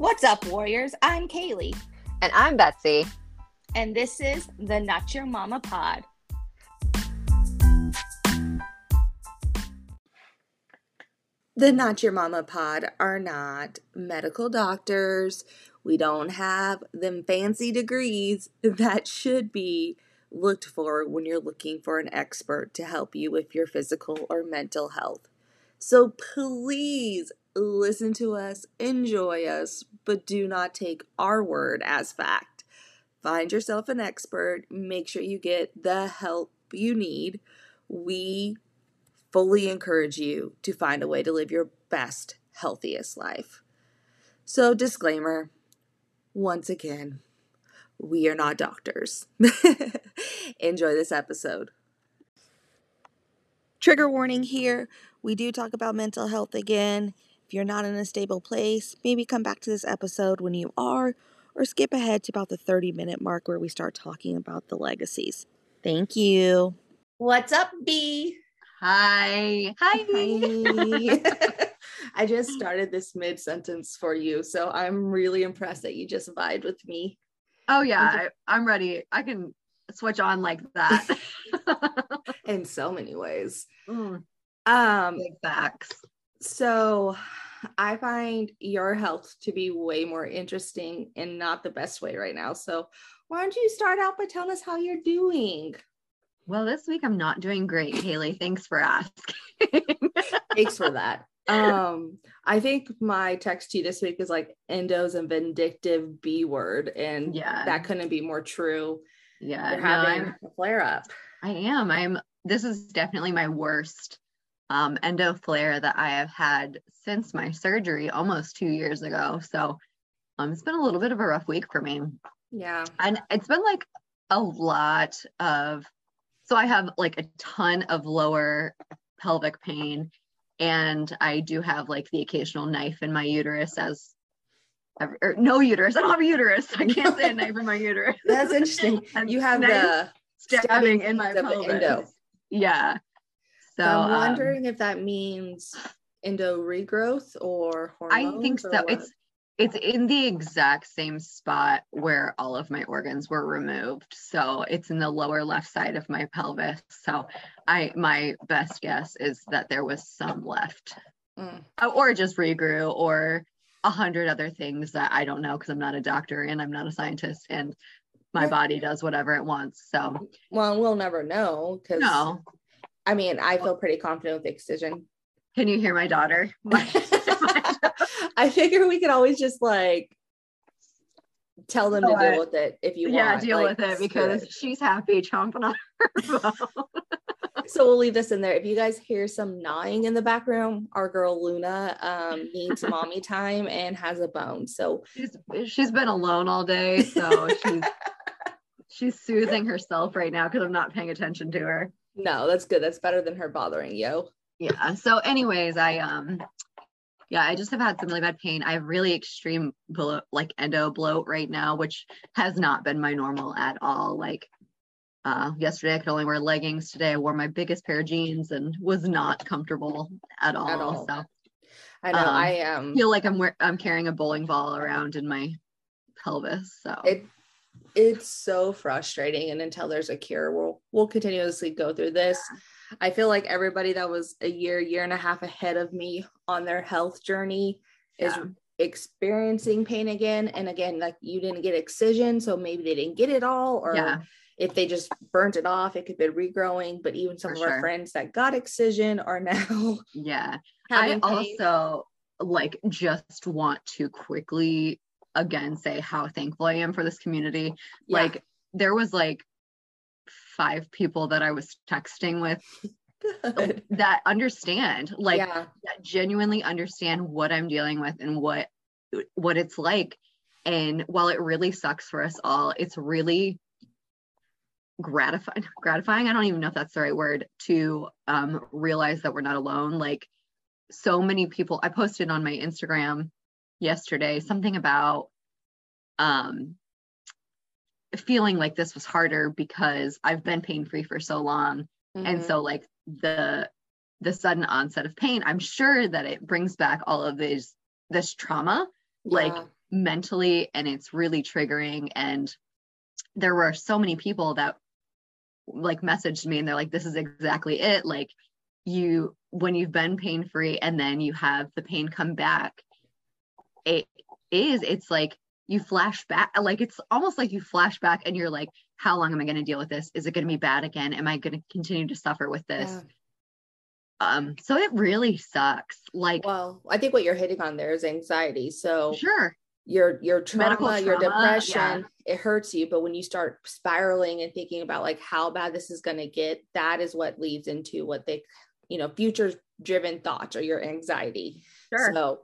What's up, Warriors? I'm Kaylee. And I'm Betsy. And this is the Not Your Mama Pod. The Not Your Mama Pod are not medical doctors. We don't have them fancy degrees that should be looked for when you're looking for an expert to help you with your physical or mental health. So please listen to us, enjoy us, but do not take our word as fact. Find yourself an expert, make sure you get the help you need. We fully encourage you to find a way to live your best, healthiest life. So, disclaimer once again, we are not doctors. Enjoy this episode. Trigger warning here. We do talk about mental health again. If you're not in a stable place, maybe come back to this episode when you are, or skip ahead to about the 30 minute mark where we start talking about the legacies. Thank you. What's up, B? Hi. Hi. Hi. I just started this mid sentence for you, so I'm really impressed that you just vibed with me. Oh yeah, I, am ready. I can switch on like that. In so many ways. Mm. Um, Big facts. So I find your health to be way more interesting and not the best way right now. So why don't you start out by telling us how you're doing? Well, this week I'm not doing great, Haley. Thanks for asking. Thanks for that. Um, I think my text to you this week is like endos and vindictive B word, and yeah, that couldn't be more true. Yeah, You're having no, a flare up. I am. I'm. This is definitely my worst um, endo flare that I have had since my surgery almost two years ago. So um, it's been a little bit of a rough week for me. Yeah. And it's been like a lot of, so I have like a ton of lower pelvic pain. And I do have like the occasional knife in my uterus as or no uterus. I don't have a uterus. I can't say a knife in my uterus. That's interesting. you have the stabbing, stabbing in my pelvis. Endo. Yeah. So I'm um, wondering um, if that means endo regrowth or I think so. It's it's in the exact same spot where all of my organs were removed. So it's in the lower left side of my pelvis. So I my best guess is that there was some left. Mm. Uh, or just regrew or a hundred other things that I don't know because I'm not a doctor and I'm not a scientist and my body does whatever it wants. So well, we'll never know because no, I mean, I feel pretty confident with the excision. Can you hear my daughter? I figure we could always just like tell them to deal with it if you yeah, want. Yeah, deal like, with it because good. she's happy chomping on her phone. so we'll leave this in there. If you guys hear some gnawing in the background, our girl Luna um, needs mommy time and has a bone. So she's she's been alone all day, so she's she's soothing herself right now because I'm not paying attention to her. No, that's good. That's better than her bothering you. Yeah. So, anyways, I um, yeah, I just have had some really bad pain. I have really extreme bloat, like endo bloat right now, which has not been my normal at all. Like, uh, yesterday I could only wear leggings. Today I wore my biggest pair of jeans and was not comfortable at all. At all. So, I know um, I um feel like I'm wearing I'm carrying a bowling ball around in my pelvis. So it it's so frustrating and until there's a cure we'll we'll continuously go through this i feel like everybody that was a year year and a half ahead of me on their health journey yeah. is experiencing pain again and again like you didn't get excision so maybe they didn't get it all or yeah. if they just burnt it off it could be regrowing but even some For of sure. our friends that got excision are now yeah i pain. also like just want to quickly again say how thankful I am for this community. Yeah. Like there was like five people that I was texting with Good. that understand, like yeah. that genuinely understand what I'm dealing with and what what it's like. And while it really sucks for us all, it's really gratifying gratifying i don't even know if that's the right word to um, realize that we're not alone like so many people i posted on my instagram yesterday something about um, feeling like this was harder because I've been pain free for so long. Mm-hmm. And so like the the sudden onset of pain, I'm sure that it brings back all of this this trauma. Yeah. Like mentally and it's really triggering and there were so many people that like messaged me and they're like this is exactly it like you when you've been pain free and then you have the pain come back it is it's like you flash back like it's almost like you flash back and you're like how long am i going to deal with this? Is it going to be bad again? Am i going to continue to suffer with this? Yeah. um so it really sucks like well i think what you're hitting on there is anxiety. So sure. your your trauma, trauma your depression yeah. it hurts you. But when you start spiraling and thinking about like how bad this is going to get that is what leads into what they you know future driven thoughts or your anxiety. Sure. so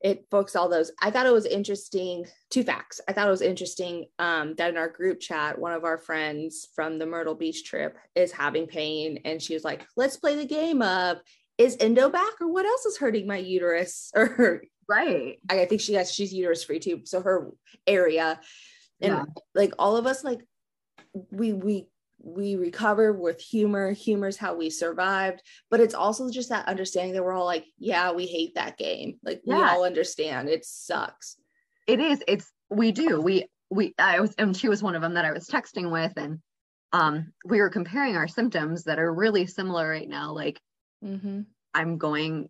it books all those. I thought it was interesting two facts. I thought it was interesting um, that in our group chat one of our friends from the myrtle beach trip is having pain and she was like let's play the game of is endo back or what else is hurting my uterus? Or right. I think she has she's uterus free too so her area. And yeah. like all of us like we we we recover with humor. Humor's how we survived. But it's also just that understanding that we're all like yeah we hate that game. Like yeah. we all understand. It sucks. It is. It's we do. We we i was and she was one of them that i was texting with. And um we were comparing our symptoms that are really similar right now. Like mm-hmm. i'm going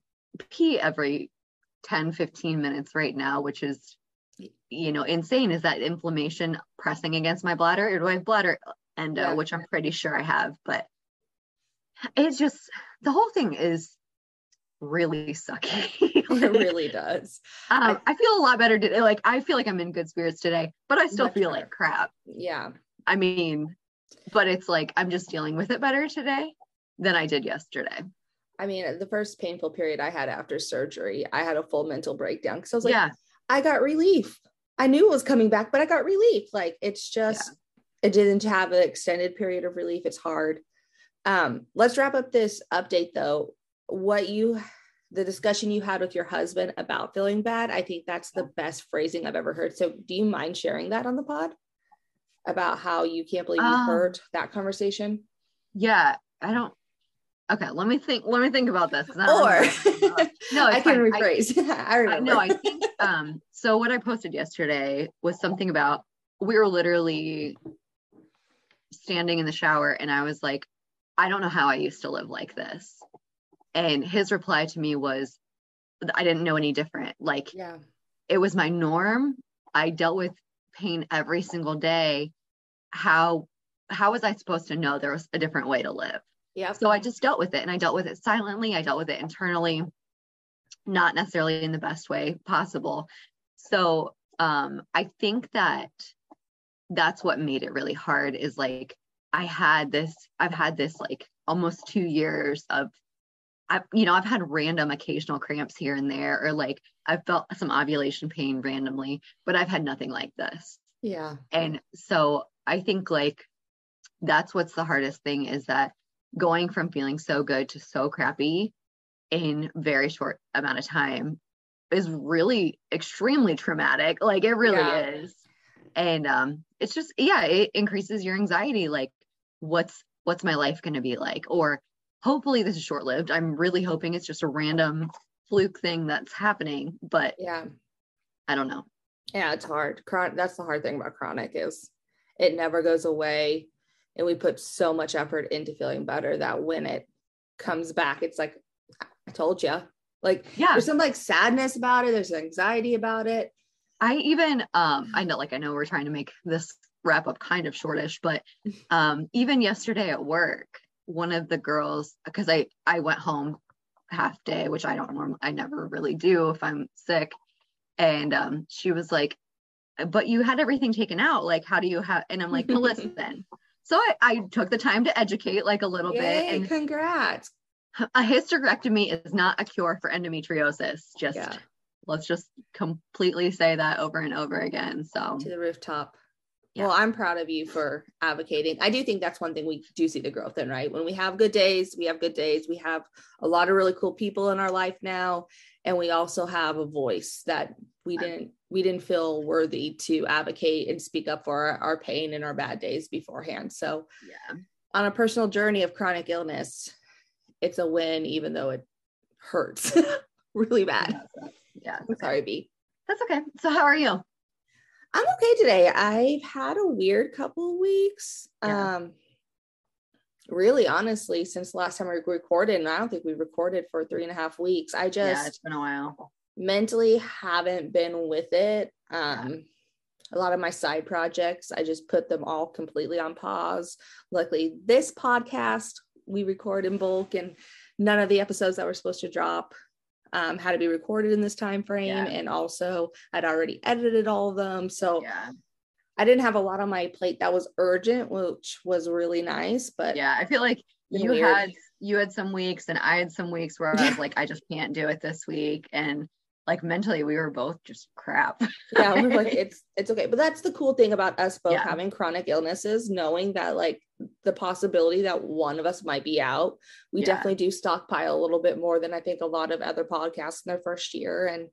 pee every 10 15 minutes right now which is you know insane is that inflammation pressing against my bladder. Or do i have bladder endo yeah. which i'm pretty sure i have but it's just the whole thing is really sucky it really does um, I, I, feel a lot better today like i feel like i'm in good spirits today but i still feel better. like crap yeah i mean but it's like i'm just dealing with it better today than i did yesterday I mean, the first painful period I had after surgery, I had a full mental breakdown because I was like, yeah. I got relief. I knew it was coming back, but I got relief. Like it's just, it didn't have an extended period of relief. It's hard. Um, let's wrap up this update though. What you, the discussion you had with your husband about feeling bad, I think that's the best phrasing I've ever heard. So do you mind sharing that on the pod about how you can't believe you um, heard that conversation? Yeah, I don't Okay, let me think. Let me think about this. Or no, I can rephrase. I, I remember. no, I think. Um, so what I posted yesterday was something about we were literally standing in the shower, and I was like, I don't know how I used to live like this. And his reply to me was, I didn't know any different. Like, yeah, it was my norm. I dealt with pain every single day. How how was I supposed to know there was a different way to live? Yeah. So I just dealt with it and I dealt with it silently. I dealt with it internally, not necessarily in the best way possible. So um, I think that that's what made it really hard is like I had this, I've had this like almost two years of I've, you know, I've had random occasional cramps here and there, or like I've felt some ovulation pain randomly, but I've had nothing like this. Yeah. And so I think like that's what's the hardest thing is that going from feeling so good to so crappy in very short amount of time is really extremely traumatic like it really yeah. is and um it's just yeah it increases your anxiety like what's what's my life going to be like? Or hopefully this is short lived i'm really hoping it's just a random fluke thing that's happening but yeah. I don't know. Yeah it's hard. Chron- that's the hard thing about chronic is it never goes away and we put so much effort into feeling better that when it comes back it's like i told you like yeah. there's some like sadness about it there's anxiety about it i even um i know like i know we're trying to make this wrap up kind of shortish but um even yesterday at work one of the girls because i i went home half day which i don't normally i never really do if i'm sick and um she was like but you had everything taken out like how do you have and i'm like no listen so I, I took the time to educate like a little Yay, bit. And congrats. A hysterectomy is not a cure for endometriosis. Just yeah. Let's just completely say that over and over again. So to the rooftop. Yeah. Well, I'm proud of you for advocating. I do think that's one thing we do see the growth in, right? When we have good days, we have good days. We have a lot of really cool people in our life now. And we also have a voice that we didn't we didn't feel worthy to advocate and speak up for our, our pain and our bad days beforehand. So yeah. On a personal journey of chronic illness, it's a win even though it hurts really bad. Yeah. I'm sorry, B. That's okay. So, how are you? I'm okay today. I've had a weird couple of weeks. Yeah. Um, really, honestly, since the last time we recorded, and I don't think we recorded for three and a half weeks. I just yeah, it's been a while. Mentally, haven't been with it. Um, yeah. a lot of my side projects, I just put them all completely on pause. Luckily, this podcast we record in bulk, and none of the episodes that were supposed to drop um, had to be recorded in this time frame yeah. and also i'd already edited all of them so yeah. i didn't have a lot on my plate that was urgent which was really nice but yeah i feel like you weird. had you had some weeks and i had some weeks where i was like i just can't do it this week and like mentally we were both just crap yeah we're like it's it's okay but that's the cool thing about us both yeah. having chronic illnesses knowing that like the possibility that one of us might be out we yeah. definitely do stockpile a little bit more than i think a lot of other podcasts in their first year and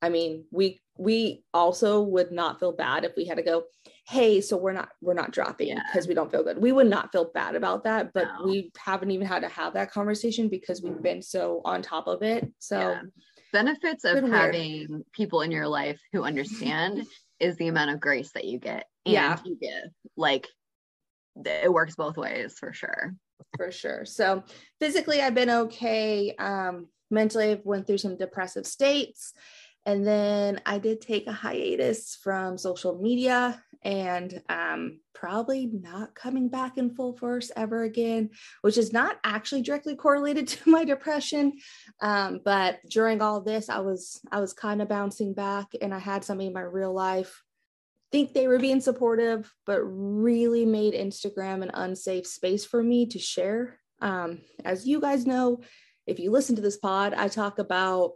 i mean we we also would not feel bad if we had to go hey so we're not we're not dropping because yeah. we don't feel good we would not feel bad about that but no. we haven't even had to have that conversation because we've been so on top of it so benefits of having people in your life who understand is the amount of grace that you get and yeah. you give. Like it works both ways for sure. For sure. So physically I've been okay. Um mentally I've went through some depressive states. And then I did take a hiatus from social media and um, probably not coming back in full force ever again, which is not actually directly correlated to my depression. Um, but during all this, I was I was kind of bouncing back, and I had somebody in my real life think they were being supportive, but really made Instagram an unsafe space for me to share. Um, as you guys know, if you listen to this pod, I talk about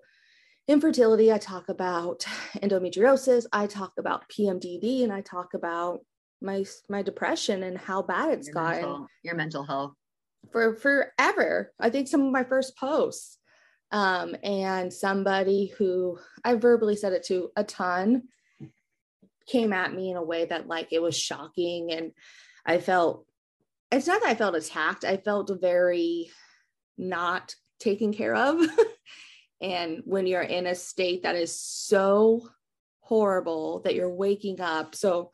infertility, I talk about endometriosis, I talk about PMDD, and I talk about my my depression and how bad it's your gotten. Mental, your mental health for forever. I think some of my first posts, um, and somebody who I verbally said it to a ton came at me in a way that like it was shocking, and I felt. It's not that I felt attacked. I felt very not taken care of. And when you're in a state that is so horrible that you're waking up. So,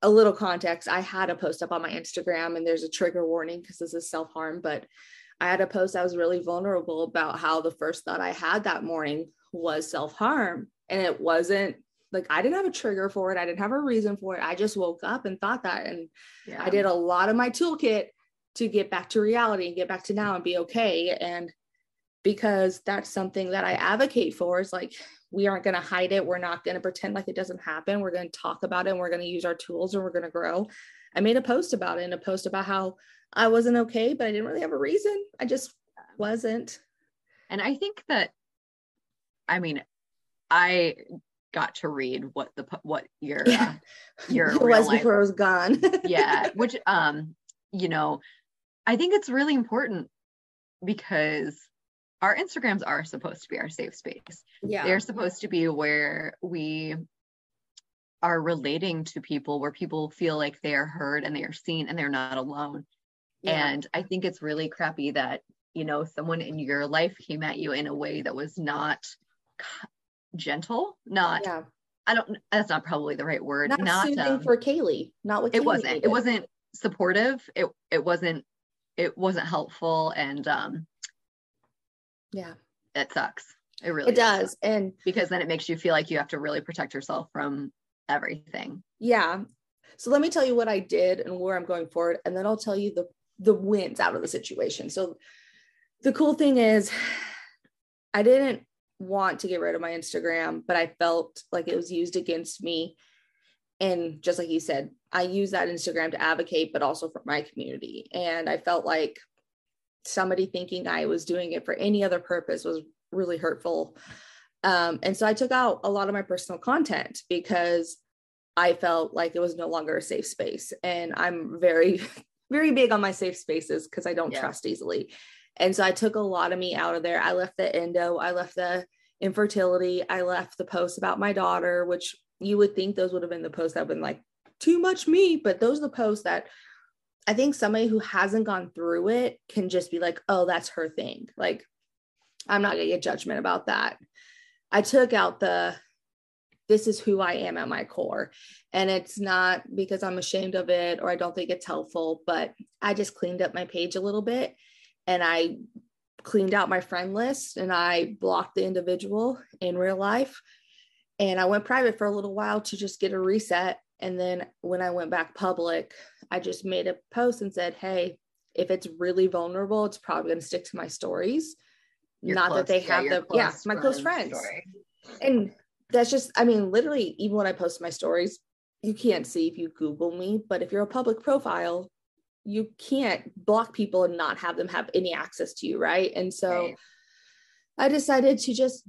a little context I had a post up on my Instagram, and there's a trigger warning because this is self harm, but I had a post I was really vulnerable about how the first thought I had that morning was self harm. And it wasn't like I didn't have a trigger for it. I didn't have a reason for it. I just woke up and thought that. And yeah. I did a lot of my toolkit to get back to reality and get back to now and be okay. And because that's something that I advocate for. Is like we aren't going to hide it. We're not going to pretend like it doesn't happen. We're going to talk about it and we're going to use our tools and we're going to grow. I made a post about it and a post about how I wasn't okay, but I didn't really have a reason. I just wasn't. And I think that, I mean, I got to read what the what your yeah. uh, your it was life, before it was gone. yeah, which um, you know, I think it's really important because our Instagrams are supposed to be our safe space. Yeah. They're supposed to be where we are relating to people, where people feel like they are heard and they are seen and they're not alone. Yeah. And I think it's really crappy that, you know, someone in your life came at you in a way that was not gentle, not yeah. I don't that's not probably the right word. Not, not soothing um, for Kaylee. Not what it wasn't. It wasn't supportive. It it wasn't it wasn't helpful and um yeah. It sucks. It really it does. And because then it makes you feel like you have to really protect yourself from everything. Yeah. So let me tell you what I did and where I'm going forward, and then I'll tell you the the wins out of the situation. So the cool thing is I didn't want to get rid of my Instagram, but I felt like it was used against me. And just like you said, I use that Instagram to advocate, but also for my community. And I felt like somebody thinking I was doing it for any other purpose was really hurtful. Um, and so I took out a lot of my personal content because I felt like it was no longer a safe space. And I'm very, very big on my safe spaces because I don't yeah. trust easily. And so I took a lot of me out of there. I left the endo, I left the infertility, I left the posts about my daughter, which you would think those would have been the posts that have been like too much me, but those are the posts that I think somebody who hasn't gone through it can just be like, oh, that's her thing. Like, I'm not gonna get judgment about that. I took out the this is who I am at my core. And it's not because I'm ashamed of it or I don't think it's helpful, but I just cleaned up my page a little bit and I cleaned out my friend list and I blocked the individual in real life. And I went private for a little while to just get a reset. And then when I went back public, I just made a post and said, Hey, if it's really vulnerable, it's probably going to stick to my stories. Not close, that they have yeah, the, yeah, my close friends. Story. And that's just, I mean, literally, even when I post my stories, you can't see if you Google me, but if you're a public profile, you can't block people and not have them have any access to you, right? And so right. I decided to just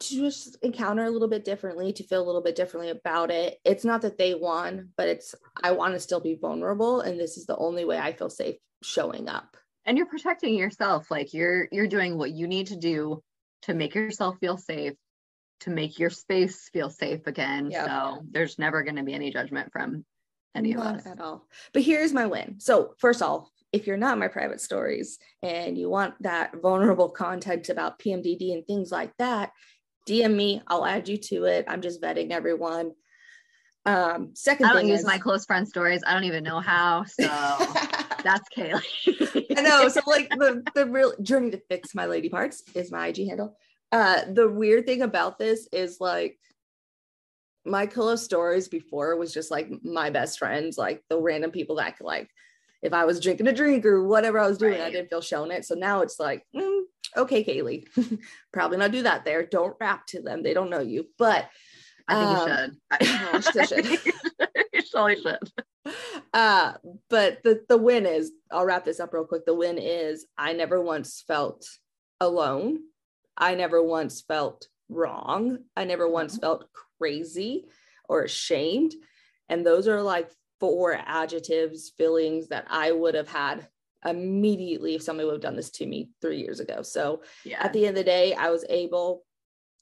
to just encounter a little bit differently, to feel a little bit differently about it. It's not that they won, but it's I want to still be vulnerable, and this is the only way I feel safe showing up. And you're protecting yourself, like you're you're doing what you need to do to make yourself feel safe to make your space feel safe again. Yep. So there's never going to be any judgment from any not of us at all. But here's my win. So first of all, if you're not my private stories and you want that vulnerable content about PMDD and things like that, DM me. I'll add you to it. I'm just vetting everyone. Um, second, I don't use is, my close friend stories. I don't even know how. So that's Kaylee. I know. So like the the real journey to fix my lady parts is my IG handle. Uh, the weird thing about this is like my close stories before was just like my best friends, like the random people that could like, if I was drinking a drink or whatever I was doing, right. I didn't feel shown it. So now it's like, mm, okay, Kaylee, probably not do that there. Don't rap to them. They don't know you, but I think um, you should. I, should. you totally should. Uh, but the the win is, I'll wrap this up real quick. The win is I never once felt alone I never once felt wrong. I never once mm-hmm. felt crazy or ashamed. And those are like four adjectives, feelings that I would have had immediately if somebody would have done this to me three years ago. So yeah. at the end of the day, I was able,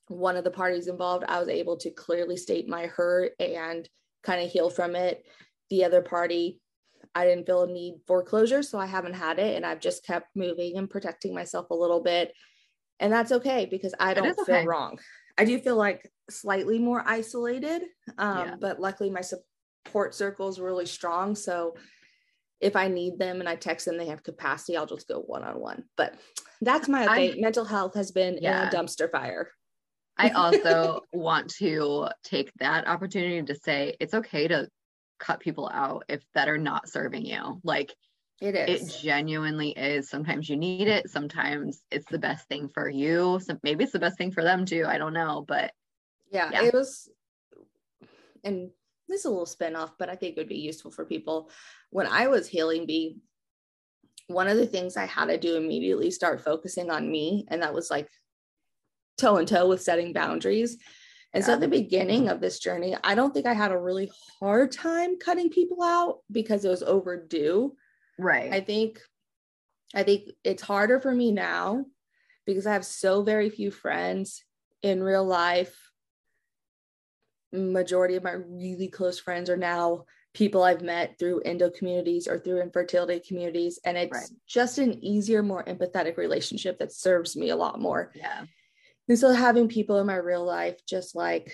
one of the parties involved, I was able to clearly state my hurt and kind of heal from it. The other party, I didn't feel a need for closure, so I haven't had it. And I've just kept moving and protecting myself a little bit and that's okay because I don't feel okay. wrong. I do feel like slightly more isolated, um, yeah. but luckily my support circle is really strong. So if I need them and I text them, they have capacity, I'll just go one on one. But that's my update. I, Mental health has been yeah. a dumpster fire. I also want to take that opportunity to say it's okay to cut people out if that are not serving you. Like it is. It genuinely is. Sometimes you need it. Sometimes it's the best thing for you. So maybe it's the best thing for them too. I don't know, but yeah, yeah. it was. And this is a little spin off, but I think it would be useful for people. When I was healing B, one of the things I had to do immediately start focusing on me, and that was like toe and toe with setting boundaries. And yeah. so at the beginning of this journey, I don't think I had a really hard time cutting people out because it was overdue. Right. I think I think it's harder for me now because I have so very few friends in real life. Majority of my really close friends are now people I've met through endo communities or through infertility communities. And it's right. just an easier, more empathetic relationship that serves me a lot more. Yeah. And so having people in my real life just like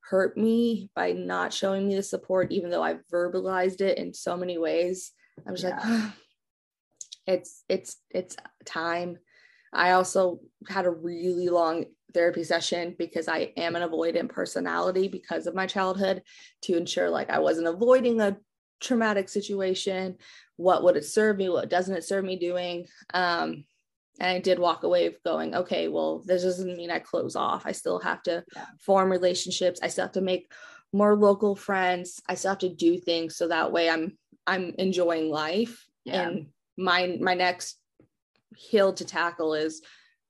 hurt me by not showing me the support, even though I've verbalized it in so many ways, I was yeah. like, oh, it's it's it's time. I also had a really long therapy session because I am an avoidant personality because of my childhood to ensure like I wasn't avoiding a traumatic situation. What would it serve me? What doesn't it serve me doing? Um, and I did walk away going, okay, well, this doesn't mean I close off. I still have to yeah. form relationships. I still have to make more local friends. I still have to do things so that way I'm I'm enjoying life. Yeah. And my my next hill to tackle is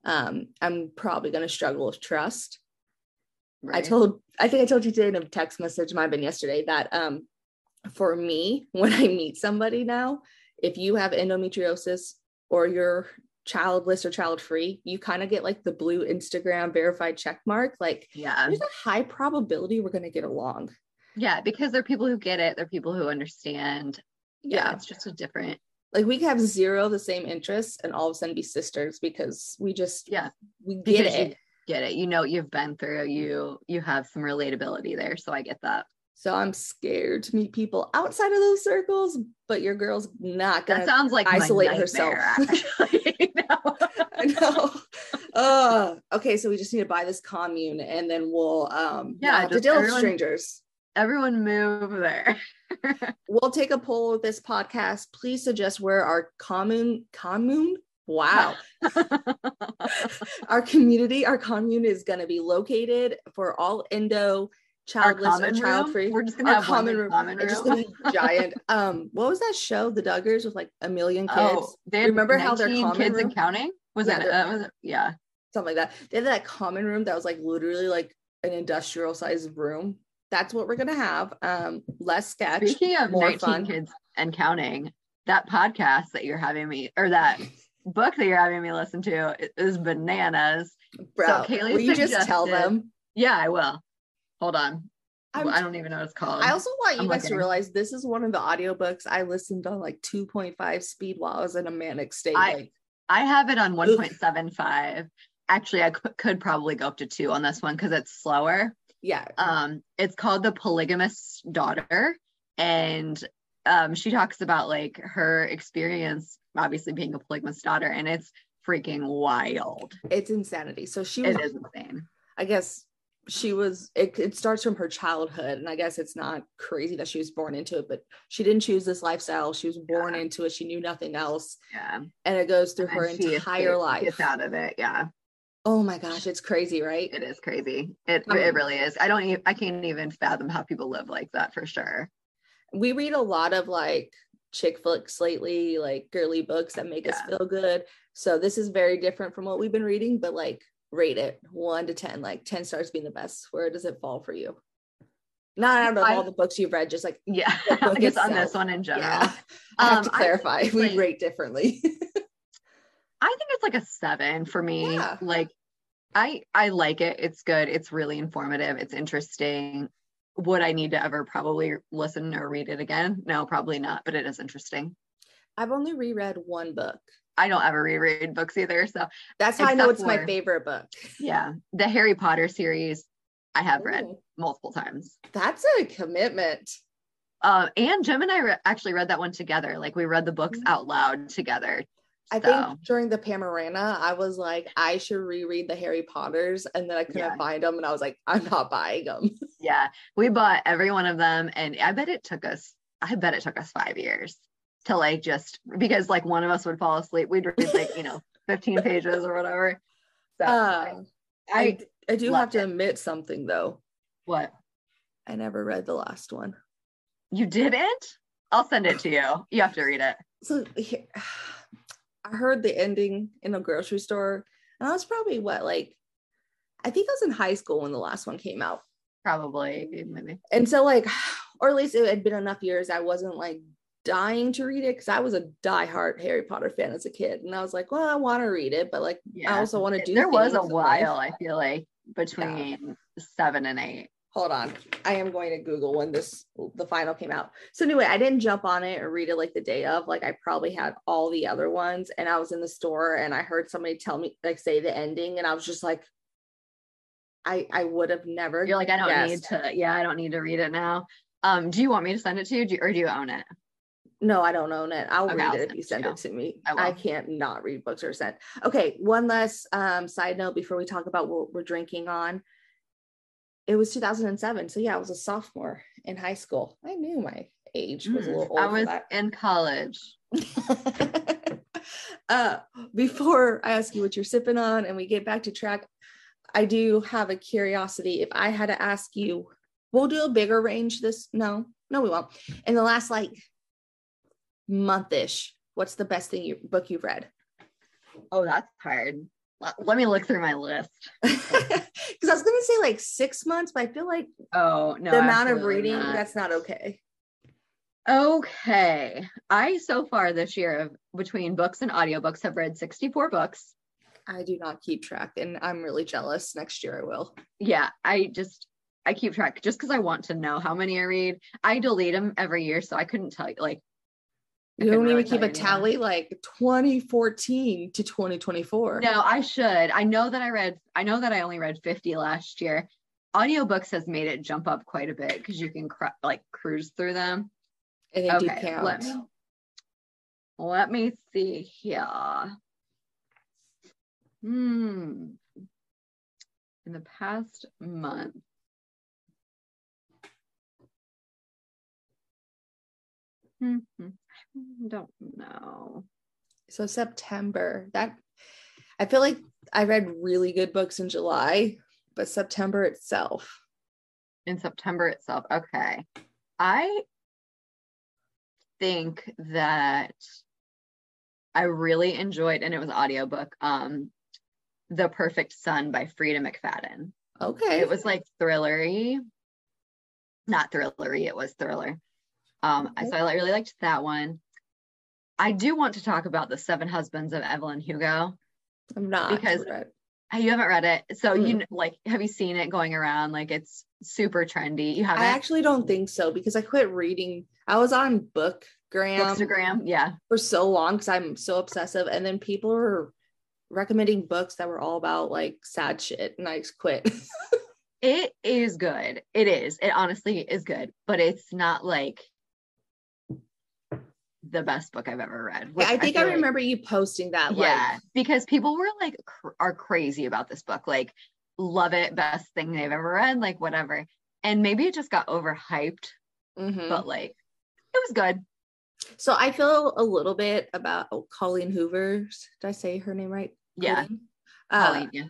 um, I'm probably going to struggle with trust. Right. I told I think I told you today in a text message, might have been yesterday, that um, for me, when I meet somebody now, if you have endometriosis or you're childless or child free, you kind of get like the blue Instagram verified check mark. Like, yeah, there's a high probability we're going to get along. Yeah, because there are people who get it, there are people who understand. Yeah, yeah, it's just a different. Like we have zero the same interests and all of a sudden be sisters because we just yeah we get it. get it. You know you've been through. You you have some relatability there, so I get that. So I'm scared to meet people outside of those circles, but your girl's not gonna. That sounds like isolate herself. Actually, I know. Uh, okay, so we just need to buy this commune, and then we'll um yeah, to deal with strangers. Everyone move there. we'll take a poll of this podcast. Please suggest where our commune commune. Wow. our community, our commune is going to be located for all endo childless or child free. We're just gonna have common room. Common room. It's just gonna be giant. Um, what was that show? The Duggars with like a million kids. Oh, they remember how their common kids room? and counting was yeah, that? Uh, was it? Yeah, something like that. They had that common room that was like literally like an industrial sized room. That's what we're gonna have. Um, less sketch. Speaking of more 19 fun. kids and counting, that podcast that you're having me or that book that you're having me listen to is bananas. Bro, so Kaylee will you just tell them? Yeah, I will. Hold on. I'm, I do not even know what it's called. I also want you I'm guys looking. to realize this is one of the audiobooks I listened on like 2.5 speed while I was in a manic state. I, like, I have it on 1.75. Actually, I could, could probably go up to two on this one because it's slower. Yeah. Um, it's called The Polygamous Daughter. And um, she talks about like her experience, obviously being a polygamous daughter, and it's freaking wild. It's insanity. So she was, it is insane. I guess she was it, it starts from her childhood and i guess it's not crazy that she was born into it but she didn't choose this lifestyle she was born yeah. into it she knew nothing else yeah and it goes through and her entire life gets out of it yeah oh my gosh it's crazy right it is crazy it, um, it really is i don't even i can't even fathom how people live like that for sure we read a lot of like chick flicks lately like girly books that make yeah. us feel good so this is very different from what we've been reading but like rate it one to 10, like 10 stars being the best. Where does it fall for you? Not out of I, all the books you've read, just like yeah, I guess on this one in general. Yeah. I have um, to clarify, we like, rate differently. I think it's like a seven for me. Yeah. Like I I like it. It's good. It's really informative. It's interesting. Would I need to ever probably listen or read it again? No, probably not, but it is interesting. I've only reread one book I don't ever reread books either. So that's how I know it's for, my favorite book. Yeah. The Harry Potter series I have Ooh. read multiple times. That's a commitment. Uh, and Jim and I re- actually read that one together. Like we read the books mm-hmm. out loud together. I so. think during the Panorama, I was like, I should reread the Harry Potters, and then I couldn't yeah. find them, and I was like, I'm not buying them. yeah, we bought every one of them, and I bet it took us. I bet it took us five years to like just because like one of us would fall asleep. We'd read like, you know, 15 pages or whatever. So uh, I, I, I do have to it. admit something though. What? I never read the last one. You didn't? I'll send it to you. You have to read it. So I heard the ending in a grocery store, and I was probably what, like, I think I was in high school when the last one came out. Probably, maybe. And so, like, or at least it had been enough years I wasn't like dying to read it because I was a die-hard Harry Potter fan as a kid, and I was like, well, I want to read it, but like, yeah. I also want to do. There was a while, I feel like, between yeah. seven and eight. Hold on, I am going to Google when this the final came out. So anyway, I didn't jump on it or read it like the day of. Like I probably had all the other ones, and I was in the store and I heard somebody tell me like say the ending, and I was just like, I I would have never. You're like, I don't guessed. need to. Yeah, I don't need to read it now. Um, do you want me to send it to you, do you or do you own it? No, I don't own it. I'll okay, read I'll it if you send it to me. I, I, can't not read books or sent. Okay, one less um, side note before we talk about what we're drinking on. It was 2007, so yeah, I was a sophomore in high school. I knew my age was a little old. I was in college. uh, before I ask you what you're sipping on and we get back to track, I do have a curiosity. If I had to ask you, we'll do a bigger range this. No, no, we won't. In the last like month ish, what's the best thing you book you've read? Oh, that's hard. Let me look through my list. Because I was gonna say like six months, but I feel like oh no, the amount of reading not. that's not okay. Okay, I so far this year of between books and audiobooks have read 64 books. I do not keep track, and I'm really jealous. Next year I will. Yeah, I just I keep track just because I want to know how many I read. I delete them every year, so I couldn't tell you like You don't really even keep a tally like 2014 to 2024. No, I should. I know that I read, I know that I only read 50 last year. Audiobooks has made it jump up quite a bit because you can cr- like cruise through them. And they okay, do count. Let me, let me see here. Hmm. In the past month, hmm don't know. So September. That I feel like I read really good books in July, but September itself. In September itself. Okay. I think that I really enjoyed and it was audiobook um The Perfect Son by Freida McFadden. Okay. It was like thrillery. Not thrillery, it was thriller. Um, okay. so I really liked that one. I do want to talk about the Seven Husbands of Evelyn Hugo. I'm not because you haven't read it. So mm. you like, have you seen it going around? Like it's super trendy. You haven't? I actually don't think so because I quit reading. I was on Bookgram, Bookstagram, yeah, for so long because I'm so obsessive, and then people were recommending books that were all about like sad shit, and I just quit. it is good. It is. It honestly is good, but it's not like the best book I've ever read. Yeah, I think I, I remember like, you posting that. Like, yeah, because people were like cr- are crazy about this book, like love it, best thing they've ever read, like whatever. And maybe it just got overhyped, mm-hmm. but like it was good. So I feel a little bit about oh, Colleen Hoover's. Did I say her name right? Yeah. Colleen, uh, Colleen yeah.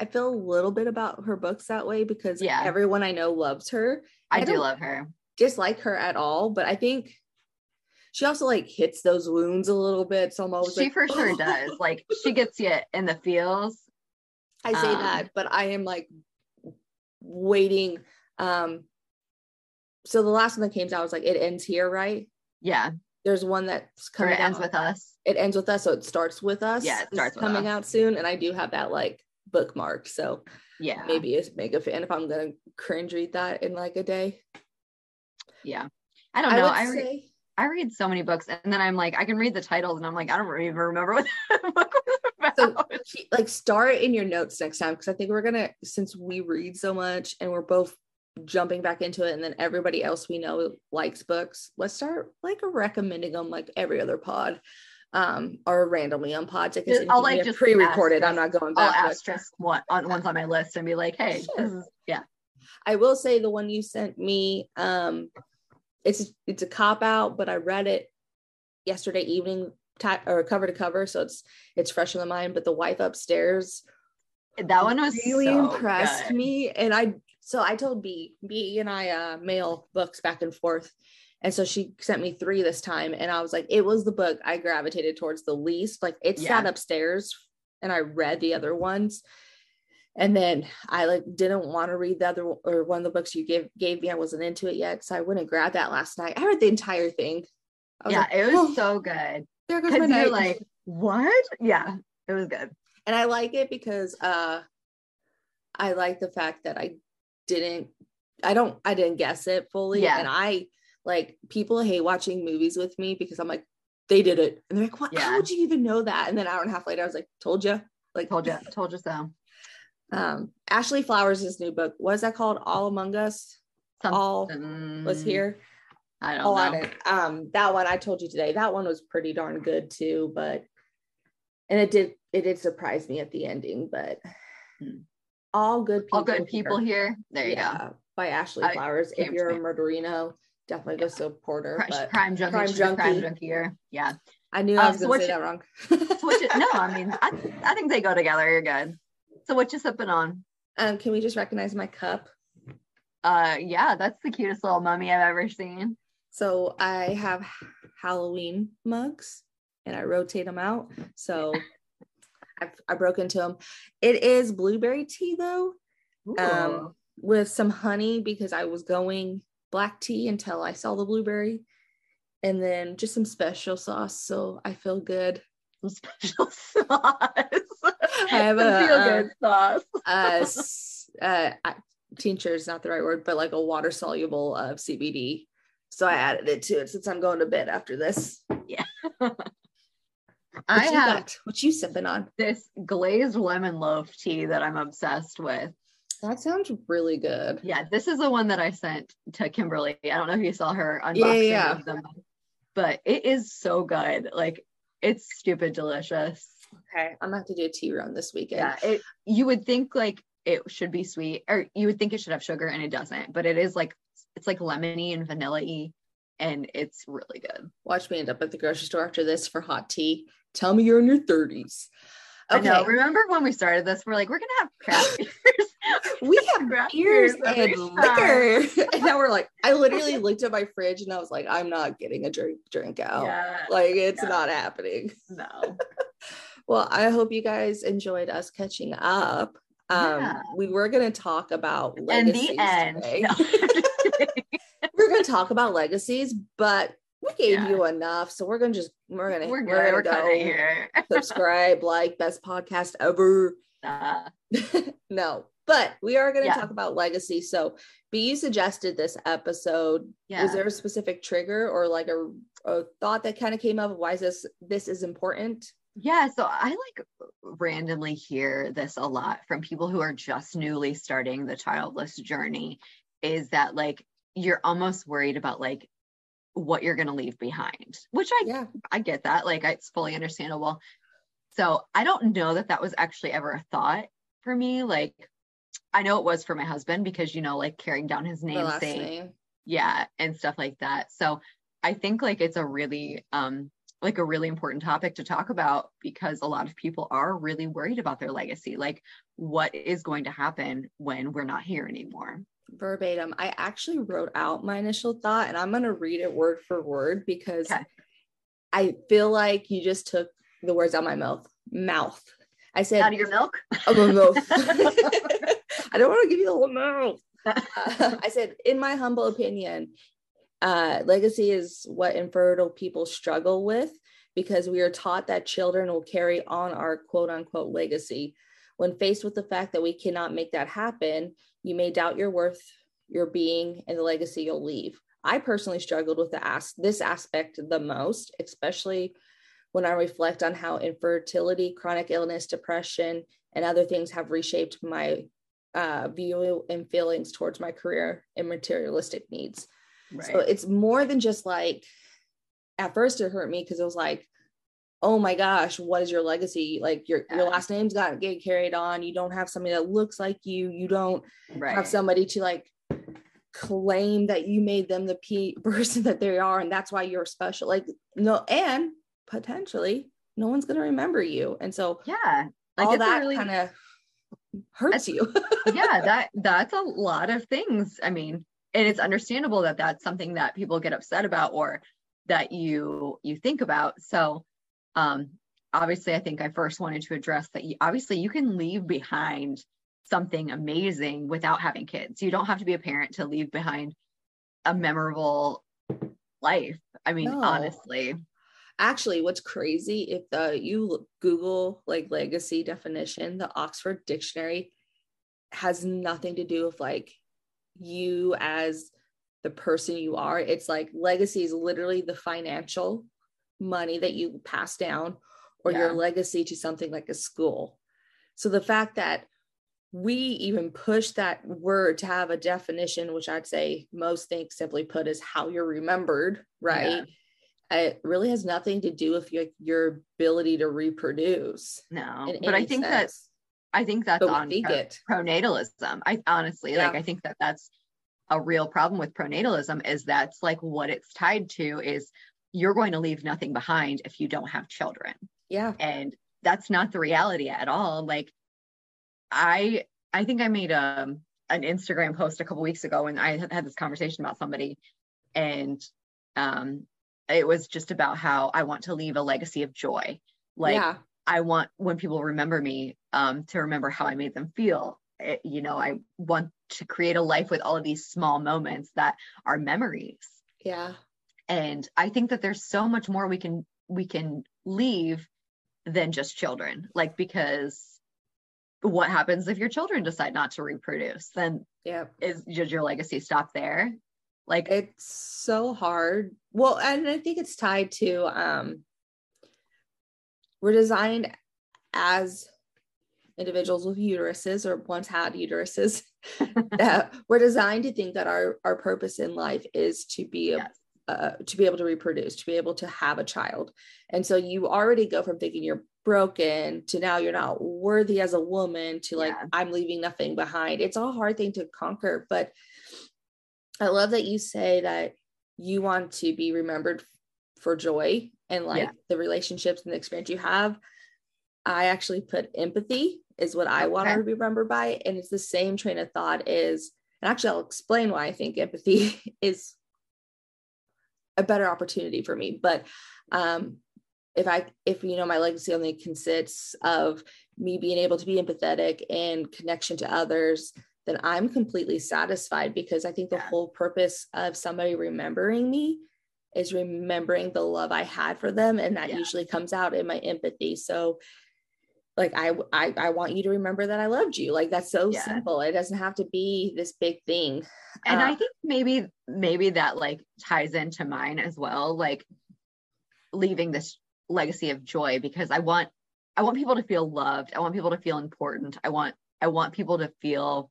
I feel a little bit about her books that way because yeah. everyone I know loves her. I, I do love her. Dislike her at all, but I think she also like hits those wounds a little bit. So I'm always she like, for sure oh. does. Like she gets you in the feels. I say um, that, but I am like waiting. Um, so the last one that came out was like it ends here, right? Yeah. There's one that's coming. Or it ends out. with us. It ends with us, so it starts with us. Yeah, it starts coming out soon, and I do have that like bookmark. So yeah, maybe it's mega fan if I'm gonna cringe read that in like a day. Yeah, I don't know. I, I re- say I read so many books and then I'm like, I can read the titles and I'm like, I don't even remember what the book was about. So like start in your notes next time because I think we're gonna since we read so much and we're both jumping back into it and then everybody else we know likes books, let's start like recommending them like every other pod. Um, or randomly on pods. Guess I'll like just pre-recorded. I'm not going back. I'll asterisk one on one's on my list and be like, hey, sure. is, yeah. I will say the one you sent me, um, it's it's a cop out, but I read it yesterday evening or cover to cover, so it's it's fresh in the mind. But the wife upstairs, that one was really so impressed good. me, and I so I told B B and I uh, mail books back and forth. And so she sent me three this time. And I was like, it was the book I gravitated towards the least. Like it yeah. sat upstairs and I read the other ones and then I like didn't want to read the other or one of the books you gave gave me. I wasn't into it yet, so I went and grabbed that last night. I read the entire thing. Yeah, like, it was oh, so good. There goes my night. like, what? Yeah, it was good. And I like it because uh I like the fact that I didn't I don't I didn't guess it fully. Yeah. And I like people hate watching movies with me because I'm like, they did it. And they're like, what? Yeah. How would you even know that? And then an hour and a half later, I was like, told you. Like told you, told you so um ashley flowers' new book what is that called? All among us? Something. all was here? I don't all know. um that one i told you today that one was pretty darn good too but and it did it did surprise me at the ending but hmm. all good people all good people here, here. there you yeah, go by ashley flowers. If you're a murderino definitely go support her crime, crime junkie crime junkie, crime yeah. I knew i um, was um, gonna say that wrong. you, no i mean I, I think they go together you're good so what you sipping on? Um, can we just recognize my cup? Uh, yeah, that's the cutest little mummy I've ever seen. So I have Halloween mugs, and I rotate them out. So I, I broke into them. It is blueberry tea though, um, with some honey because I was going black tea until I saw the blueberry, and then just some special sauce. So I feel good. Some special sauce. I have a feel good uh, sauce. uh, uh, tincture is not the right word, but like a water soluble of CBD So I added it to it since I'm going to bed after this. Yeah. I have got? what you sipping on? This glazed lemon loaf tea that I'm obsessed with. That sounds really good. Yeah, this is the one that I sent to Kimberly. I don't know if you saw her unboxing yeah, yeah. them, but it is so good. Like it's stupid delicious. Okay, I'm gonna have to do a tea run this weekend. Yeah, it. You would think like it should be sweet, or you would think it should have sugar, and it doesn't. But it is like it's like lemony and vanilla-y, and it's really good. Watch me end up at the grocery store after this for hot tea. Tell me you're in your 30s. Okay. I know. Remember when we started this? We're like, we're gonna have craft beers. we have craft beers and liquor. and now we're like, I literally looked at my fridge and I was like, I'm not getting a drink drink out. Yeah. Like it's not happening. No. well, I hope you guys enjoyed us catching up. Um, yeah. we were gonna talk about legacies the end. Today. No. we're gonna talk about legacies, but we gave yeah. you enough, so we're gonna just we're gonna we're, we're gonna we're go here. subscribe, like best podcast ever. Uh. no, but we are gonna yeah. talk about legacy. So, but you suggested this episode. Yeah. Was there a specific trigger or like a, a thought that kind of came up? Why is this this is important? Yeah, so I like randomly hear this a lot from people who are just newly starting the childless journey is that like you're almost worried about like what you're going to leave behind which i yeah. i get that like it's fully understandable so i don't know that that was actually ever a thought for me like i know it was for my husband because you know like carrying down his name name. yeah and stuff like that so i think like it's a really um like a really important topic to talk about because a lot of people are really worried about their legacy like what is going to happen when we're not here anymore verbatim. I actually wrote out my initial thought and I'm going to read it word for word because okay. I feel like you just took the words out of my mouth. Mouth. I said out of your milk. Of mouth. I don't want to give you the whole mouth. I said, in my humble opinion, uh, legacy is what infertile people struggle with because we are taught that children will carry on our quote unquote legacy. When faced with the fact that we cannot make that happen, you may doubt your worth, your being, and the legacy you'll leave. I personally struggled with the as- this aspect the most, especially when I reflect on how infertility, chronic illness, depression, and other things have reshaped my uh, view and feelings towards my career and materialistic needs. Right. So it's more than just like, at first it hurt me because it was like, oh my gosh, what is your legacy? Like your yeah. your last name's got get carried on. You don't have somebody that looks like you. You don't right. have somebody to like claim that you made them the p- person that they are, and that's why you're special. Like no, and potentially no one's gonna remember you. And so yeah, like all that really, kind of hurts you. yeah, that that's a lot of things. I mean, and it's understandable that that's something that people get upset about or that you you think about. So um, obviously, I think I first wanted to address that you, obviously you can leave behind something amazing without having kids. You don't have to be a parent to leave behind a memorable life. I mean, no. honestly. Actually, what's crazy if the you Google like legacy definition, the Oxford Dictionary has nothing to do with like you as the person you are. It's like legacy is literally the financial money that you pass down or yeah. your legacy to something like a school. So the fact that we even push that word to have a definition, which I'd say most think simply put is how you're remembered, right? Yeah. It really has nothing to do with your, your ability to reproduce. No, but I think that I think that's on think pro- it. pronatalism. I honestly yeah. like I think that that's a real problem with pronatalism is that's like what it's tied to is you're going to leave nothing behind if you don't have children. Yeah. And that's not the reality at all. Like I I think I made a um, an Instagram post a couple weeks ago and I had this conversation about somebody and um it was just about how I want to leave a legacy of joy. Like yeah. I want when people remember me um to remember how I made them feel. It, you know, I want to create a life with all of these small moments that are memories. Yeah and i think that there's so much more we can we can leave than just children like because what happens if your children decide not to reproduce then yeah is does your legacy stop there Like it's so hard. Well, and I think it's tied to um we're designed as individuals with uteruses or once had uteruses that we're designed to think that our our purpose in life is to be yes. uh, to be able to reproduce to be able to have a child and so you already go from thinking you're broken to now you're not worthy as a woman to like yeah. i'm leaving nothing behind it's a hard thing to conquer but i love that you say that you want to be remembered for joy and like yeah. the relationships and the experience you have i actually put empathy is what i okay. want to be remembered by and it's the same train of thought is and actually i'll explain why i think empathy is a better opportunity for me but um if I if you know my legacy only consists of me being able to be empathetic and connection to others, then I'm completely satisfied because I think the whole purpose of somebody remembering me is remembering the love I had for them and that yeah. usually comes out in my empathy. So like I, I I want you to remember that I loved you. Like that's so yeah. simple. It doesn't have to be this big thing. And uh, I think maybe maybe that like ties into mine as well. Like leaving this legacy of joy because I want I want people to feel loved. I want people to feel important. I want I want people to feel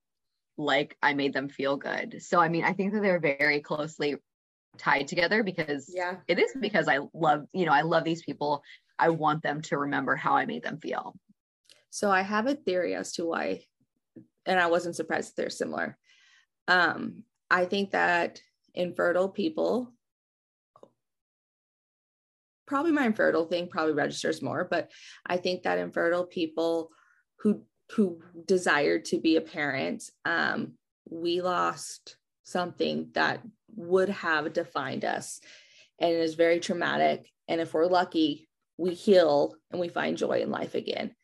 like I made them feel good. So I mean, I think that they're very closely tied together because yeah. it is because I love, you know, I love these people. I want them to remember how I made them feel. So I have a theory as to why and I wasn't surprised that they're similar. Um I think that infertile people probably my infertile thing probably registers more, but I think that infertile people who who desired to be a parent, um, we lost something that would have defined us, and it is very traumatic. And if we're lucky, we heal and we find joy in life again.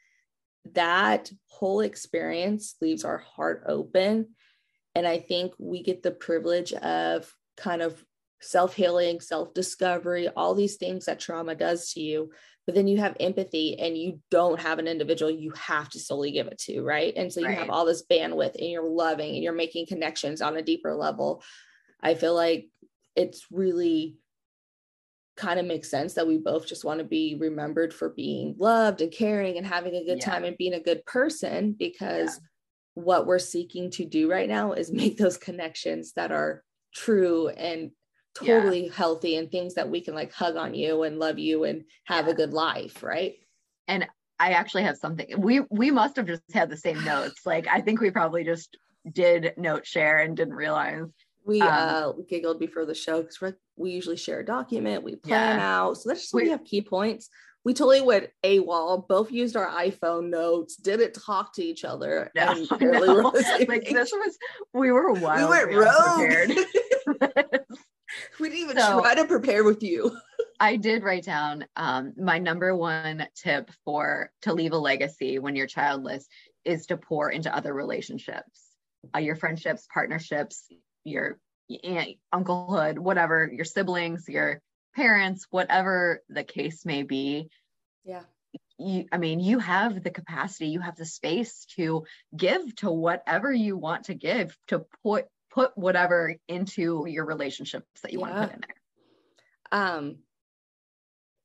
That whole experience leaves our heart open. And I think we get the privilege of kind of self healing, self discovery, all these things that trauma does to you. But then you have empathy and you don't have an individual you have to solely give it to, right? And so you right. have all this bandwidth and you're loving and you're making connections on a deeper level. I feel like it's really kind of makes sense that we both just want to be remembered for being loved and caring and having a good yeah. time and being a good person because yeah. what we're seeking to do right now is make those connections that are true and totally yeah. healthy and things that we can like hug on you and love you and have yeah. a good life right and i actually have something we we must have just had the same notes like i think we probably just did note share and didn't realize we um, uh giggled before the show because we usually share a document we plan yeah. out so that's just we, we have key points we totally went AWOL, both used our iPhone notes, didn't talk to each other. No, and no. like this was we were wild. We went rogue. We didn't even so, try to prepare with you. I did write down um, my number one tip for to leave a legacy when you're childless is to pour into other relationships, uh, your friendships, partnerships, your aunt, unclehood, whatever, your siblings, your parents, whatever the case may be. Yeah. You, I mean, you have the capacity, you have the space to give to whatever you want to give, to put put whatever into your relationships that you yeah. want to put in there. Um,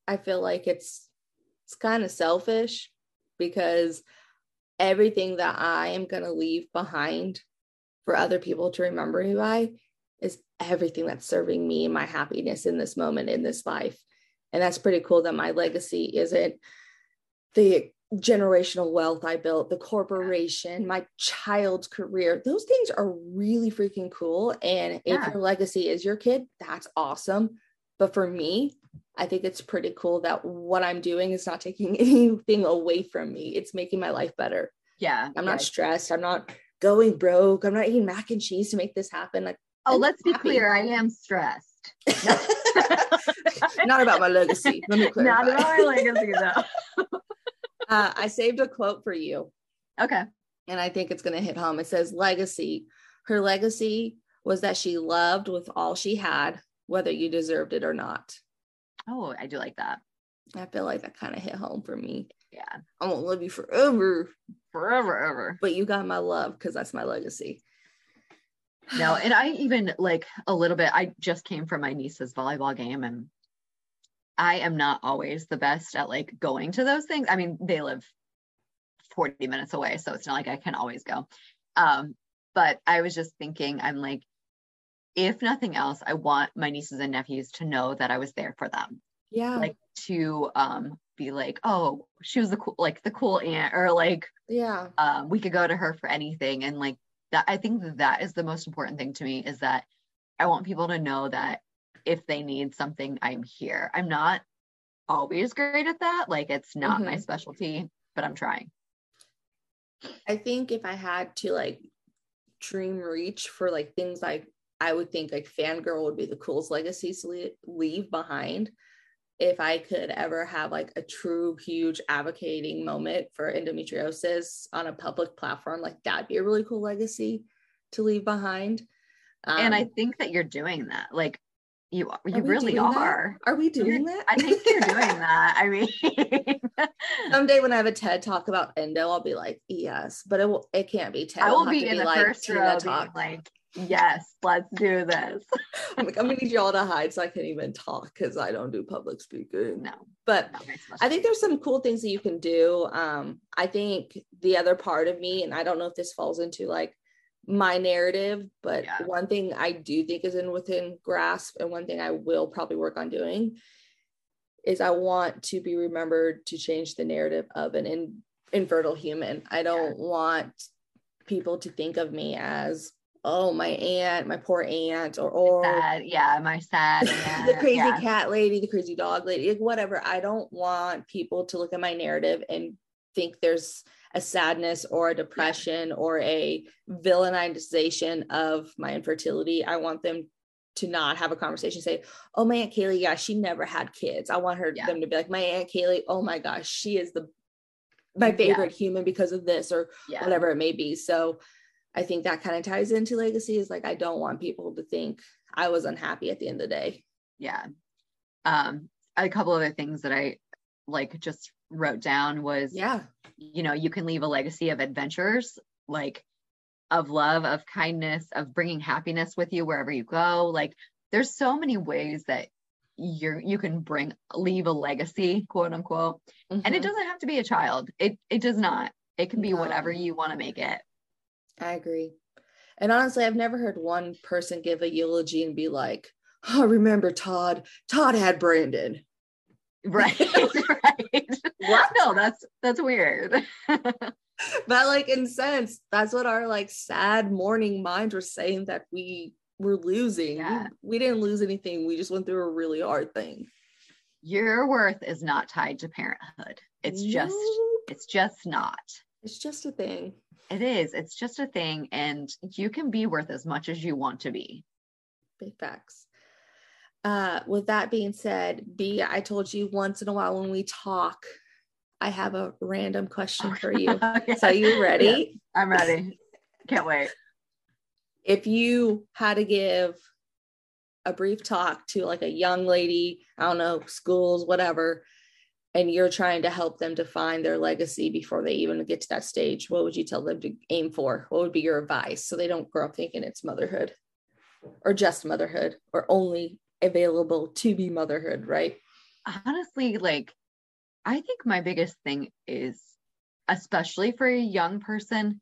I feel like it's it's kind of selfish because everything that I am going to leave behind for other people to remember me by is everything that's serving me and my happiness in this moment in this life. And that's pretty cool that my legacy isn't the generational wealth I built, the corporation, my child's career. Those things are really freaking cool. And yeah. if your legacy is your kid, that's awesome. But for me, I think it's pretty cool that what I'm doing is not taking anything away from me. It's making my life better. Yeah. I'm yeah. not stressed. I'm not going broke. I'm not eating mac and cheese to make this happen. Like, oh, I'm let's happy. be clear. I am stressed. not about my legacy. Let me clarify. Not about my legacy, though uh, I saved a quote for you. Okay. And I think it's going to hit home. It says, Legacy. Her legacy was that she loved with all she had, whether you deserved it or not. Oh, I do like that. I feel like that kind of hit home for me. Yeah. I won't love you forever. Forever, ever. But you got my love because that's my legacy. no, and I even like a little bit, I just came from my niece's volleyball game and I am not always the best at like going to those things. I mean, they live 40 minutes away, so it's not like I can always go. Um, but I was just thinking, I'm like, if nothing else, I want my nieces and nephews to know that I was there for them. Yeah. Like to um be like, oh, she was the cool like the cool aunt or like yeah. Um, we could go to her for anything. And like that I think that, that is the most important thing to me is that I want people to know that if they need something, I'm here. I'm not always great at that. Like it's not mm-hmm. my specialty, but I'm trying. I think if I had to like dream reach for like things like I would think like fangirl would be the coolest legacy to leave behind. If I could ever have like a true huge advocating moment for endometriosis on a public platform, like that'd be a really cool legacy to leave behind. Um, and I um, think that you're doing that. Like you are. you really are. That? Are we doing you're, that? I think you're doing that. I mean, someday when I have a TED talk about endo, I'll be like, yes, but it will. It can't be TED. I will be in the like, first row, talk. like, yes, let's do this. I'm like, I'm gonna need you all to hide so I can even talk because I don't do public speaking. No, but I think there's some cool things that you can do. Um, I think the other part of me, and I don't know if this falls into like my narrative but yeah. one thing i do think is in within grasp and one thing i will probably work on doing is i want to be remembered to change the narrative of an in, infertile human i don't yeah. want people to think of me as oh my aunt my poor aunt or or sad, yeah my sad the crazy yeah. cat lady the crazy dog lady like whatever i don't want people to look at my narrative and think there's a sadness or a depression or a villainization of my infertility. I want them to not have a conversation say, oh, my Aunt Kaylee, yeah, she never had kids. I want her yeah. them to be like, my Aunt Kaylee, oh my gosh, she is the my favorite yeah. human because of this or whatever it may be. So I think that kind of ties into legacy is like I don't want people to think I was unhappy at the end of the day. Yeah. Um, a couple other things that I like just wrote down was yeah. you know you can leave a legacy of adventures like of love of kindness of bringing happiness with you wherever you go. Like there's so many ways that you're you can bring leave a legacy quote unquote. Mm-hmm. and it mm-hmm. doesn't have to be a child. It it does not. It can be no. whatever you want to make it. I agree. And honestly i've never heard one person give a eulogy and be like oh remember todd? Todd had brandon right right. What? No that's that's weird. But like in sense that's what our like sad morning minds were saying that we were losing. Yeah. we, we didn't lose anything. We just went through a really hard thing. Your worth is not tied to parenthood. It's nope. just it's just not. It's just a thing. It is. It's just a thing and you can be worth as much as you want to be. Big facts uh, with that being said, B, I told you once in a while when we talk, I have a random question for you. yeah. So you ready? I'm ready. Can't wait. If you had to give a brief talk to like a young lady, I don't know, schools, whatever, and you're trying to help them define their legacy before they even get to that stage, what would you tell them to aim for? What would be your advice so they don't grow up thinking it's motherhood or just motherhood or only available to be motherhood, right? Honestly, like I think my biggest thing is, especially for a young person,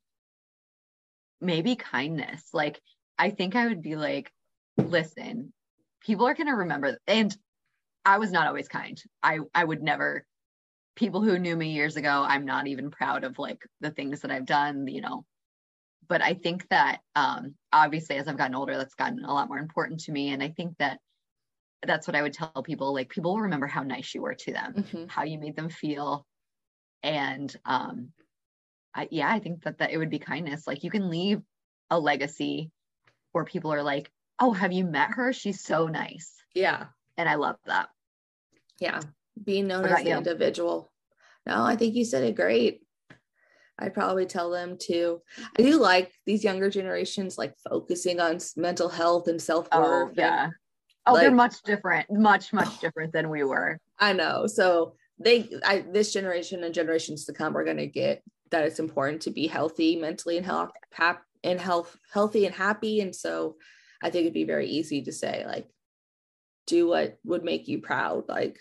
maybe kindness. Like, I think I would be like, listen, people are going to remember. And I was not always kind. I, I would never, people who knew me years ago, I'm not even proud of like the things that I've done, you know. But I think that um, obviously as I've gotten older, that's gotten a lot more important to me. And I think that that's what I would tell people. Like people will remember how nice you were to them, mm-hmm. how you made them feel. And um I yeah, I think that that it would be kindness. Like you can leave a legacy where people are like, "Oh, have you met her? She's so nice." Yeah. And I love that. Yeah. Being known as the you? individual. No, I think you said it great. I'd probably tell them to. I do like these younger generations like focusing on mental health and self worth. Oh, yeah. Oh, like, they're much different, much, much different than we were. I know. So they, I, this generation and generations to come are going to get that it's important to be healthy mentally and health, and health healthy and happy and so i think it'd be very easy to say like do what would make you proud like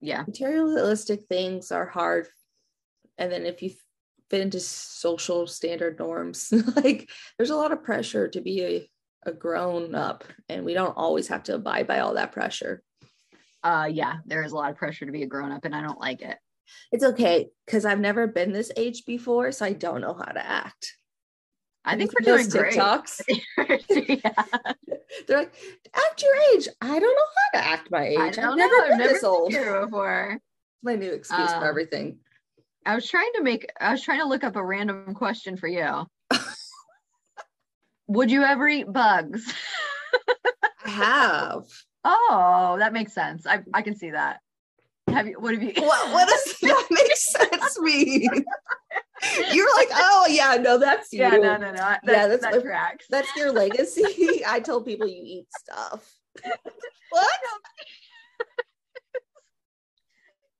yeah materialistic things are hard and then if you fit into social standard norms like there's a lot of pressure to be a, a grown up and we don't always have to abide by all that pressure uh yeah there is a lot of pressure to be a grown up and i don't like it it's okay because I've never been this age before, so I don't know how to act. I think we're doing TikToks. yeah. They're like, act your age. I don't know how to act my age. I have never been never this old before. My new excuse um, for everything. I was trying to make. I was trying to look up a random question for you. Would you ever eat bugs? I have. Oh, that makes sense. I I can see that. Have you? What have you? What, what does that make sense mean? You're like, oh yeah, no, that's you. Yeah, no, no, no. That's, yeah, that's that tracks. That's your legacy. I told people you eat stuff. what?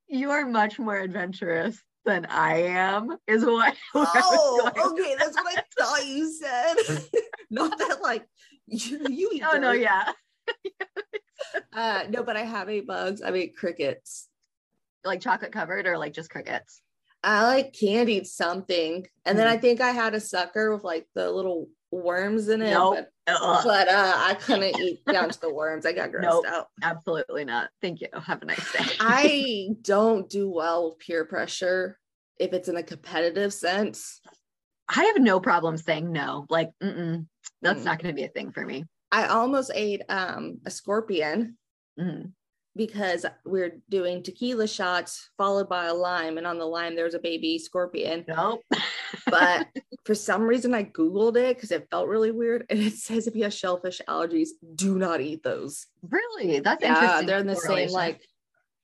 You are much more adventurous than I am, is what. Oh, okay, that's what I thought you said. Not that like you, you eat. Oh dirt. no, yeah. uh, no, but I have ate bugs. I ate crickets like chocolate covered or like just crickets? I like candied something. And mm then I think I had a sucker with like the little worms in it. Nope. But, but uh, I couldn't eat down to the worms. I got grossed nope, out. Absolutely not. Thank you. Have a nice day. I don't do well with peer pressure if it's in a competitive sense. I have no problem saying no. Like, mm that's mm. not going to be a thing for me. I almost ate um, a scorpion. Mm because we're doing tequila shots followed by a lime and on the lime there's a baby scorpion nope but for some reason i googled it because it felt really weird and it says if you have shellfish allergies do not eat those really that's yeah, interesting they're in the same like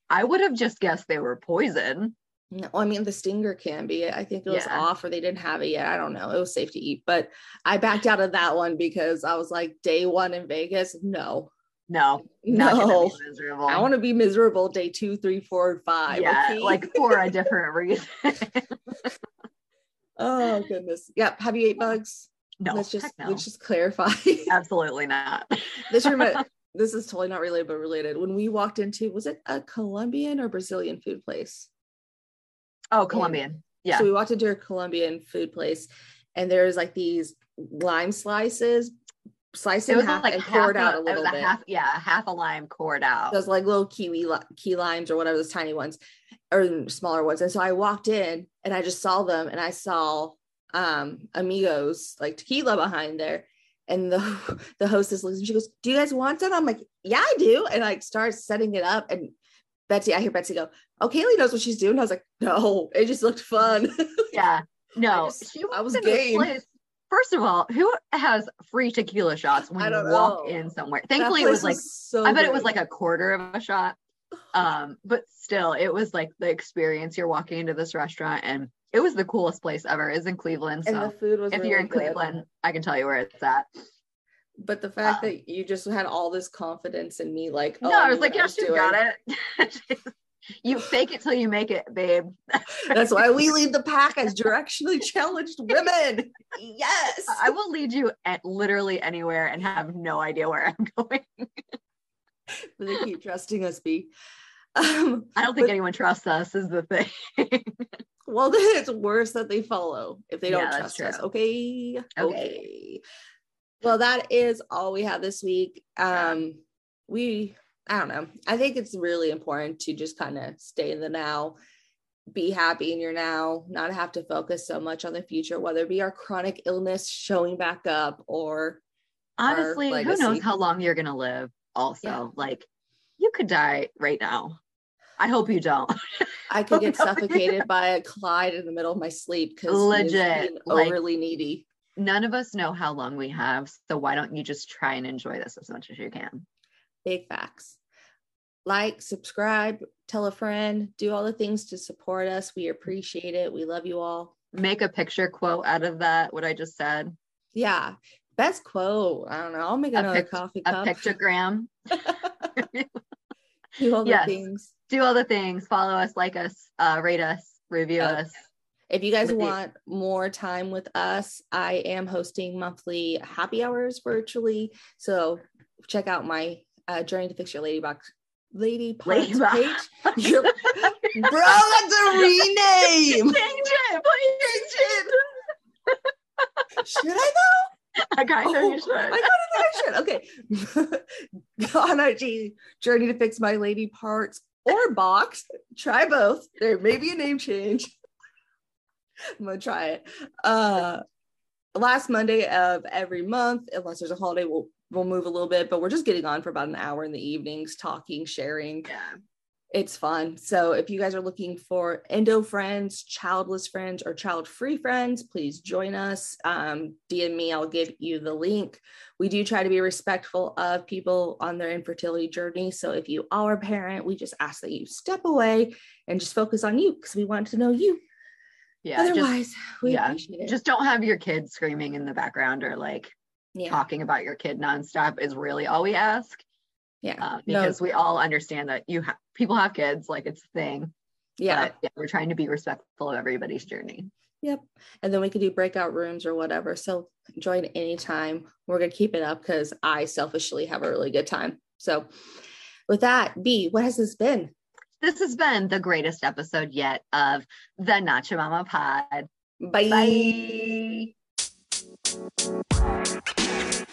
i would have just guessed they were poison no, I mean the stinger can be. I think it was yeah. off or they didn't have it yet. I don't know. It was safe to eat, but I backed out of that one because I was like, day one in Vegas, no, no, no. miserable. I want to be miserable day two, three, four, and five. Yeah, okay? like for a different reason. Oh goodness. Yep. Have you ate bugs? No. Let's just no. let's just clarify. Absolutely not. this room this is totally not related, but related. When we walked into, was it a Colombian or Brazilian food place? Oh, Colombian. Yeah. So we walked into a Colombian food place and there's like these lime slices, sliced it half like and core it out a, a little bit. Half, yeah, half a lime cored out. Those like little kiwi key limes or whatever those tiny ones or smaller ones. And so I walked in and I just saw them and I saw um amigos like tequila behind there. And the the hostess looks and she goes, Do you guys want some? I'm like, Yeah, I do. And I start setting it up. And Betsy, I hear Betsy go, Oh, Kaylee knows what she's doing. I was like, No, it just looked fun. Yeah. No, I, just, I was game. First of all, who has free tequila shots when you walk know. in somewhere? Thankfully, it was like so I bet good. it was like a quarter of a shot. Um, but still, it was like the experience. You're walking into this restaurant, and it was the coolest place ever. Is in Cleveland. So and the food was. If really you're in good. Cleveland, I can tell you where it's at. But the fact um, that you just had all this confidence in me, like, oh, no, I was like, yeah, she got it. you fake it till you make it, babe. That's why we lead the pack as directionally challenged women. Yes. I will lead you at literally anywhere and have no idea where I'm going. but they keep trusting us, B. Um, I don't think but, anyone trusts us, is the thing. well, then it's worse that they follow if they don't yeah, trust us. Okay? okay. Okay. Well, that is all we have this week. Um, we I don't know. I think it's really important to just kind of stay in the now, be happy in your now, not have to focus so much on the future, whether it be our chronic illness showing back up or honestly, who knows how long you're gonna live, also. Yeah. Like you could die right now. I hope you don't. I could get suffocated by a Clyde in the middle of my sleep because legit overly like, needy. None of us know how long we have, so why don't you just try and enjoy this as much as you can? Big facts like, subscribe, tell a friend, do all the things to support us. We appreciate it. We love you all. Make a picture quote out of that, what I just said. Yeah. Best quote. I don't know. I'll make another coffee cup. A pictogram. do all the yes. things. Do all the things. Follow us, like us, uh, rate us, review us. If you guys want more time with us, I am hosting monthly happy hours virtually. So check out my uh, Journey to Fix Your Lady Box Lady Parts page. Bro, that's a rename. Change it. Change it. Should I though? I kind of oh, you should. I kind of think I should. Okay. On IG, Journey to Fix My Lady Parts or Box. Try both. There may be a name change. I'm gonna try it. Uh last Monday of every month, unless there's a holiday, we'll we'll move a little bit, but we're just getting on for about an hour in the evenings, talking, sharing. Yeah. It's fun. So if you guys are looking for endo friends, childless friends, or child-free friends, please join us. Um, DM me, I'll give you the link. We do try to be respectful of people on their infertility journey. So if you are a parent, we just ask that you step away and just focus on you because we want to know you yeah otherwise just, we yeah just don't have your kids screaming in the background or like yeah. talking about your kid nonstop is really all we ask yeah uh, because no. we all understand that you have people have kids like it's a thing yeah. yeah we're trying to be respectful of everybody's journey yep and then we could do breakout rooms or whatever so join anytime we're gonna keep it up because i selfishly have a really good time so with that b what has this been this has been the greatest episode yet of the Your Mama Pod. Bye. Bye.